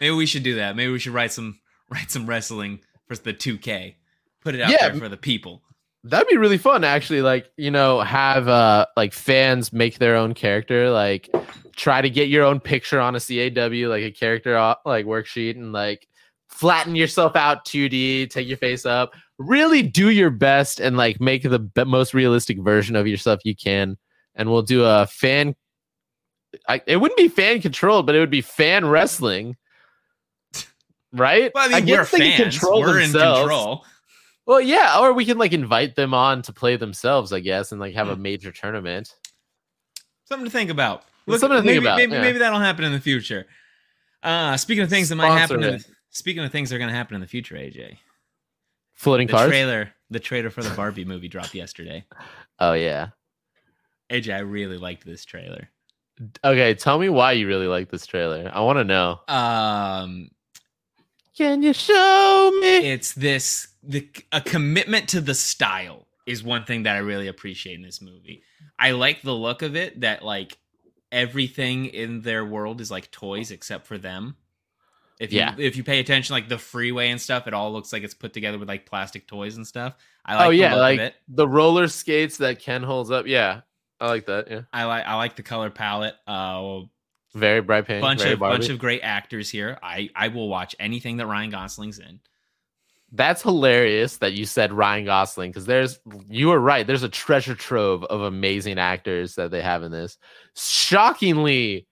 Maybe we should do that. Maybe we should write some [LAUGHS] write some wrestling for the 2K. Put it out Yeah. there for the people. That'd be really fun, actually. Like, you know, have uh like fans make their own character, like try to get your own picture on a CAW, like a character uh, like worksheet, and like flatten yourself out 2D, take your face up, really do your best, and like make the be- most realistic version of yourself you can. And we'll do a fan. I, it wouldn't be fan controlled, but it would be fan wrestling, right? Well, I mean, guess we're they can fans. We're in themselves. control. Well, yeah, or we can like invite them on to play themselves, I guess, and like have a Hmm. major tournament. Something to think about. Well, something to think maybe, about, Maybe, yeah. maybe that'll happen in the future. Uh speaking of things that might happen. The, speaking of things that are going to happen in the future, AJ. Floating The cars. trailer, the trailer for the Barbie movie dropped yesterday. [LAUGHS] Oh yeah. AJ, I really liked this trailer. Okay, tell me why you really like this trailer. I want to know. Um, Can you show me? it's this the a commitment to the style is one thing that I really appreciate in this movie. I like the look of it that like everything in their world is like toys except for them. If you Yeah. if you pay attention, like the freeway and stuff, it all looks like it's put together with like plastic toys and stuff. I like oh the yeah, like the roller skates that Ken holds up. Yeah, I like that. Yeah, I like I like the color palette. Uh very bright pink. bunch of bunch of great actors here. I I will watch anything that Ryan Gosling's in. That's hilarious that you said Ryan Gosling because there's you were right. There's a treasure trove of amazing actors that they have in this. Shockingly,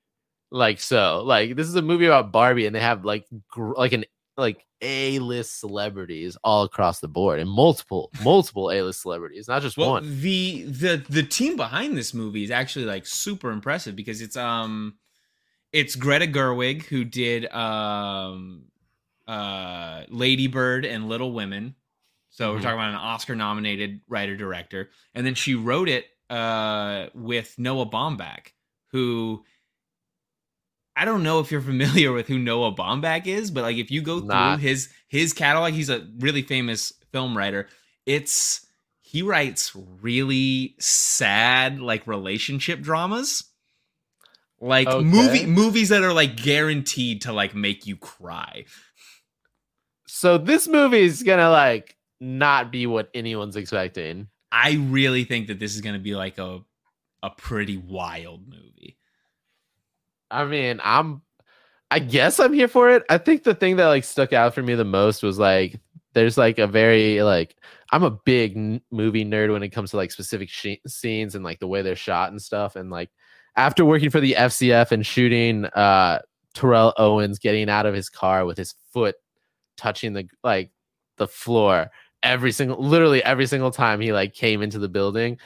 like so. Like this is a movie about Barbie, and they have like gr- like an like A list celebrities all across the board, and multiple multiple A list celebrities, not just Well, one. the the the team behind this movie is actually like super impressive because it's um it's Greta Gerwig who did um uh Lady Bird and Little Women. So we're Mhm. talking about an Oscar nominated writer director and then she wrote it uh with Noah Baumbach who I don't know if you're [LAUGHS] familiar with who Noah Baumbach is, but like if you go through his his catalog, he's a really famous film writer. It's he writes really sad like relationship dramas. Like Okay. movie movies that are like guaranteed to like make you cry. So this movie is gonna like not be what anyone's expecting. I really think that this is going to be like a a pretty wild movie. I mean, I'm I guess I'm here for it. I think the thing that like stuck out for me the most was like there's like a very like I'm a big n- movie nerd when it comes to like specific sh- scenes and like the way they're shot and stuff and like after working for the FCF and shooting uh Terrell Owens getting out of his car with his foot touching the like the floor every single literally every single time he like came into the building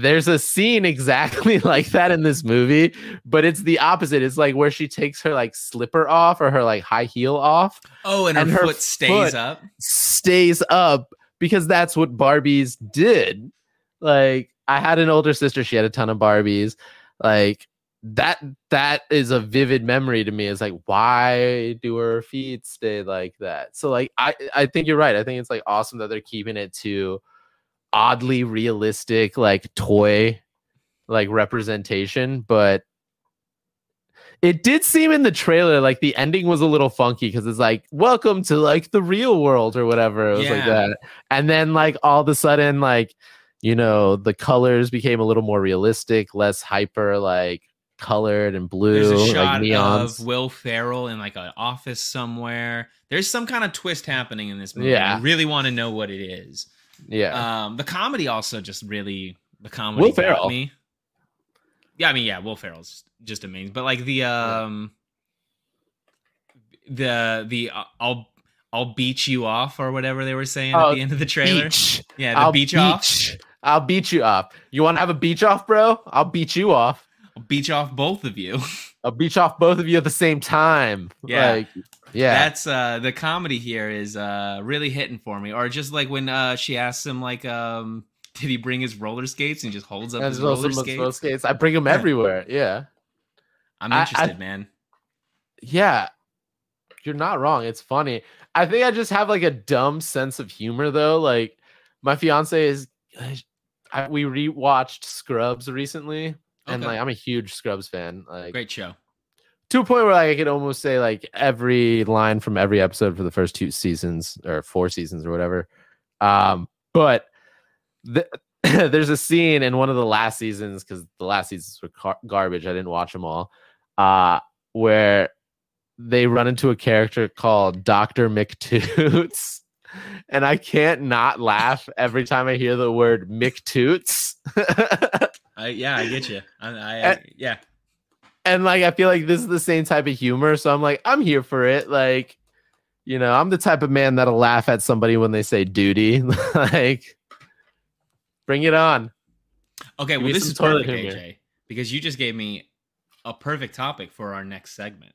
there's a scene exactly [LAUGHS] like that in this movie but it's the opposite. It's like where she takes her like slipper off or her like high heel off Oh, and, And her, her foot stays foot- up. stays up because that's what barbies did. Like i had an older sister she had a ton of barbies. Like that that is a vivid memory to me. It's like why do her feet stay like that? So like i i think you're right. I think it's like awesome that they're keeping it to oddly realistic like toy like representation but it did seem in the trailer like the ending was a little funky because it's like welcome to like the real world or whatever it was like that and then like all of a sudden like you know the colors became a little more realistic less hyper like colored and blue There's a like shot neons of Will Ferrell in like an office somewhere. There's some kind of twist happening in this movie. Yeah. I really want to know what it is. Yeah Um, the comedy also just really the comedy Will Ferrell. me. Yeah, I mean, yeah, Will Ferrell's just amazing. But like the um, the the uh, I'll I'll beat you off or whatever they were saying Oh, at the end of the trailer. beach Yeah, the I'll beach off. I'll beat you off. You want to have a beach off, bro? I'll beat you off. I'll beat you off both of you. [LAUGHS] I'll beach off both of you at the same time. Yeah. Like, yeah. That's uh the comedy here is uh really hitting for me. Or just like when uh she asks him like um did he bring his roller skates and he just holds up his roller skates? slow skates. I bring them Yeah. everywhere. Yeah. I'm I- I- interested, man. Yeah. You're not wrong. It's funny. I think I just have like a dumb sense of humor though. Like my fiance is I, we rewatched Scrubs recently and like I'm a huge Scrubs fan. Like Great show. To a point where like, I could almost say like every line from every episode for the first two seasons or four seasons or whatever. Um, but the, [CLEARS THROAT] there's a scene in one of the last seasons because the last seasons were car- garbage. I didn't watch them all. Uh, where they run into a character called Doctor McToots. [LAUGHS] And I can't not laugh every time I hear the word McToots. [LAUGHS] I, yeah, I get you. I, I, Uh, yeah. And like I feel like this is the same type of humor, so I'm like, I'm here for it. Like, you know, I'm the type of man that'll laugh at somebody when they say duty. [LAUGHS] like, bring it on. Okay, Give well this is perfect, humor. AJ, because you just gave me a perfect topic for our next segment,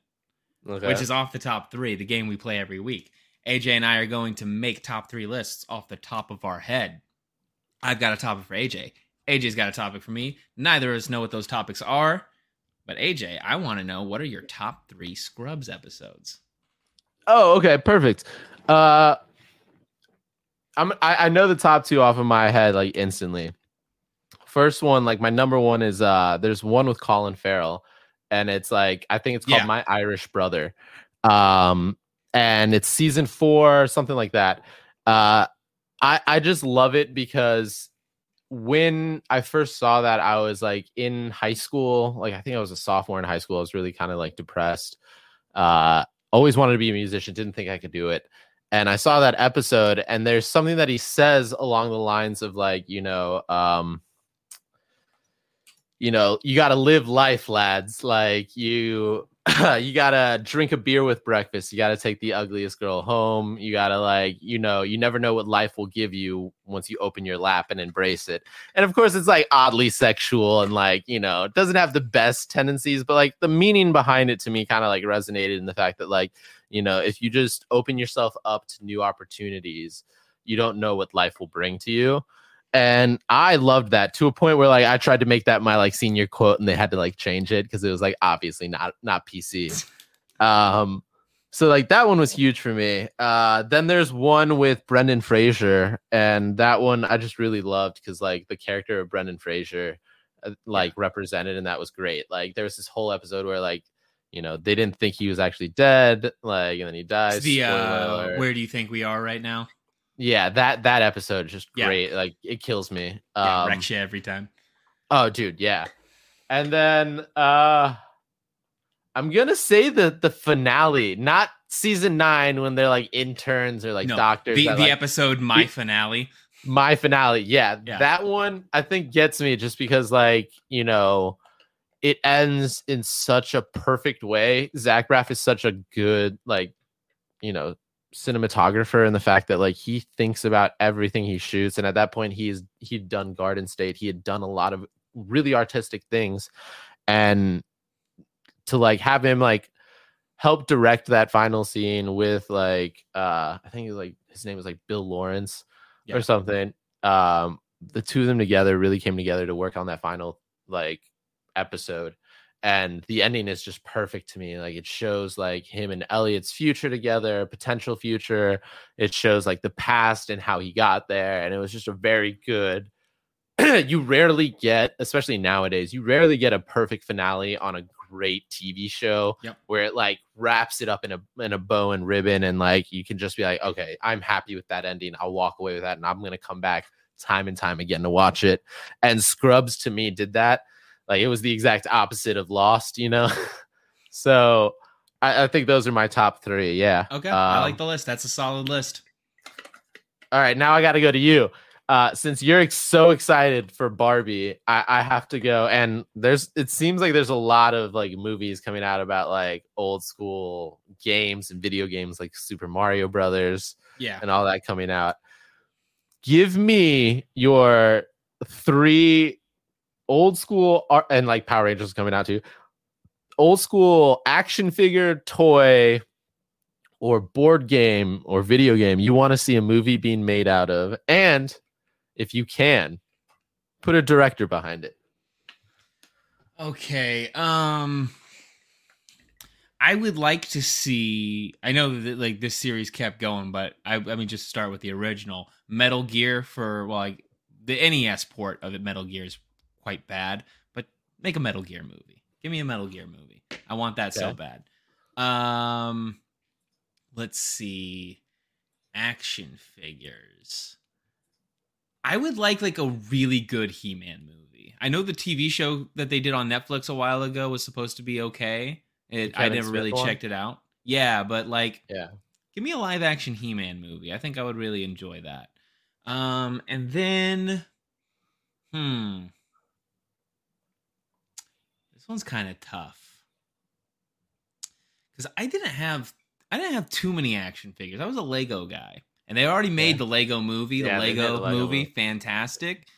Okay. which is off the top three, the game we play every week. AJ and I are going to make top three lists off the top of our head. I've got a topic for AJ. AJ's got a topic for me. Neither of us know what those topics are. But AJ, I want to know what are your top three Scrubs episodes? oh, okay, perfect. Uh, I'm I, I know the top two off of my head like instantly. First one, like my number one is uh, there's one with Colin Farrell, and it's like I think it's called Yeah. My Irish Brother. Um, and it's season four, something like that. Uh, I I just love it because when I first saw that, I was like in high school. Like I think I was a sophomore in high school. I was really kind of like depressed. Uh, always wanted to be a musician. Didn't think I could do it. And I saw that episode, and there's something that he says along the lines of like, you know, um, you know, you got to live life, lads. Like you, [LAUGHS] you got to drink a beer with breakfast. You got to take the ugliest girl home. You got to like, you know, you never know what life will give you once you open your lap and embrace it. And of course, it's like oddly sexual and like, you know, it doesn't have the best tendencies, but like the meaning behind it to me kind of like resonated in the fact that like, you know, if you just open yourself up to new opportunities, you don't know what life will bring to you and I loved that to a point where like I tried to make that my like senior quote and they had to like change it because it was like obviously not not PC. [LAUGHS] um so like that one was huge for me. Uh then there's one with Brendan Fraser and that one I just really loved because like the character of Brendan Fraser uh, like represented and that was great. Like there was this whole episode where like you know they didn't think he was actually dead like and then he dies. the uh, where do you think we are right now? Yeah, that that episode is just Yeah. great. Like it kills me. Yeah, Um, wrecks you every time. Oh, dude, yeah. And then uh I'm gonna say the the finale, not season nine when they're like interns or like no, doctors. the, that, the like- episode my the- finale. my finale, yeah, Yeah. that one I think gets me just because like you know it ends in such a perfect way. Zach Braff is such a good like, you know, cinematographer and the fact that like he thinks about everything he shoots and at that point he's he'd done garden state he had done a lot of really artistic things and to like have him like help direct that final scene with like uh i think he was like his name was like bill lawrence Yeah. or something um the two of them together really came together to work on that final like episode and the ending is just perfect to me like it shows like him and elliot's future together potential future it shows like the past and how he got there and it was just a very good [CLEARS THROAT] you rarely get especially nowadays you rarely get a perfect finale on a great tv show Yep. where it like wraps it up in a in a bow and ribbon and like you can just be like okay i'm happy with that ending i'll walk away with that and i'm gonna come back time and time again to watch it and scrubs to me did that like it was the exact opposite of lost you know [LAUGHS] so I, I think those are my top three yeah Okay, I Um, like the list. That's a solid list. all right, now I got to go to you. Uh, since you're ex- so excited for Barbie, I, I have to go. And there's, it seems like there's a lot of like movies coming out about like old school games and video games like Super Mario Brothers Yeah. and all that coming out. Give me your three old school art and like Power Rangers coming out too. Old school action figure, toy, or board game or video game you want to see a movie being made out of, and if you can, put a director behind it. Okay. Um I would like to see I know that like this series kept going, but I I mean just start with the original Metal Gear for well like the NES port of it Metal Gear is quite bad, but make a Metal Gear movie. Give me a Metal Gear movie. I want that so bad. Um let's see action figures. I would like like a really good He-Man movie. I know the TV show that they did on Netflix a while ago was supposed to be okay. It, I never really one? checked it out. Yeah, but like, Yeah. give me a live action He-Man movie. I think I would really enjoy that. Um, and then, hmm, this one's kind of tough because I didn't have I didn't have too many action figures. I was a Lego guy, and they already made Yeah. the Lego movie, the Yeah, they Lego, the Lego movie, movie. fantastic.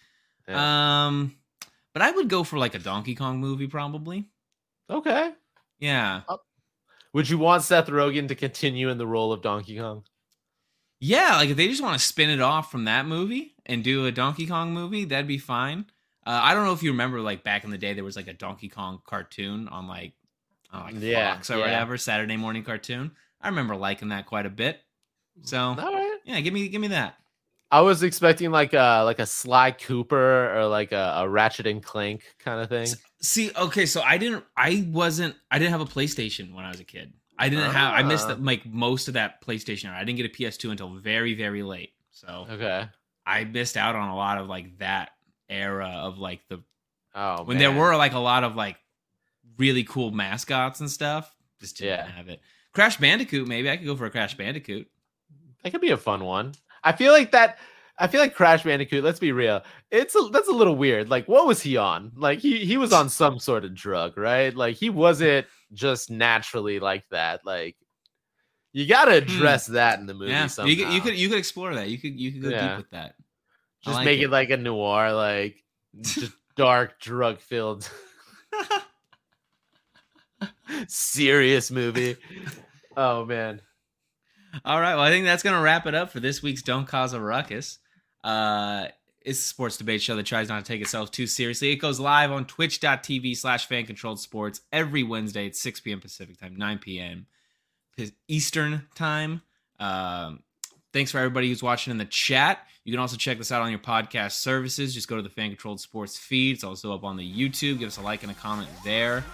Yeah. Um, but I would go for like a Donkey Kong movie, probably. okay. Yeah, Would you want Seth Rogen to continue in the role of Donkey Kong? yeah. Like if they just want to spin it off from that movie and do a Donkey Kong movie, that'd be fine. Uh, I don't know if you remember, like back in the day, there was like a Donkey Kong cartoon on like, on like Yeah, Fox or yeah. whatever Saturday morning cartoon. I remember liking that quite a bit. So right. yeah, give me give me that. I was expecting like a like a Sly Cooper or like a, a Ratchet and Clank kind of thing. See, okay, so I didn't, I wasn't, I didn't have a PlayStation when I was a kid. I didn't have, I missed Ah. the, like most of that PlayStation. I didn't get a PS2 until very, very late. So Okay. I missed out on a lot of like that era of like the Oh, when man. there were like a lot of like really cool mascots and stuff. Just didn't Yeah. have it. Crash Bandicoot, maybe I could go for a Crash Bandicoot. that could be a fun one. I feel like that. I feel like Crash Bandicoot. Let's be real. It's a, that's a little weird. Like, what was he on? Like, he he was on some sort of drug, right? Like, he wasn't just naturally like that. Like, you got to address that in the movie. Hmm. yeah, somehow. you could, you could you could explore that. You could you could go Yeah. deep with that. Just like make it. it. like a noir, like just [LAUGHS] dark, drug filled, serious movie. Oh man. All right. Well, I think that's going to wrap it up for this week's Don't Khahs a Ruckus. Uh, it's a sports debate show that tries not to take itself too seriously. It goes live on twitch.tv slash fan controlled sports every Wednesday at 6 p.m. Pacific time, 9 p.m. Eastern time. Um, thanks for everybody who's watching in the chat. You can also check this out on your podcast services. Just go to the fan controlled sports feed. It's also up on the YouTube. Give us a like and a comment there.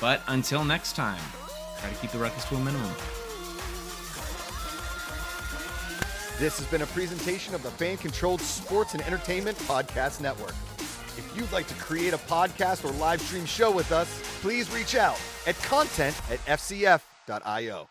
But until next time, try to keep the ruckus to a minimum. This has been a presentation of the Fan Controlled Sports and Entertainment Podcast Network. If you'd like to create a podcast or live stream show with us, please reach out at content at fcf.io.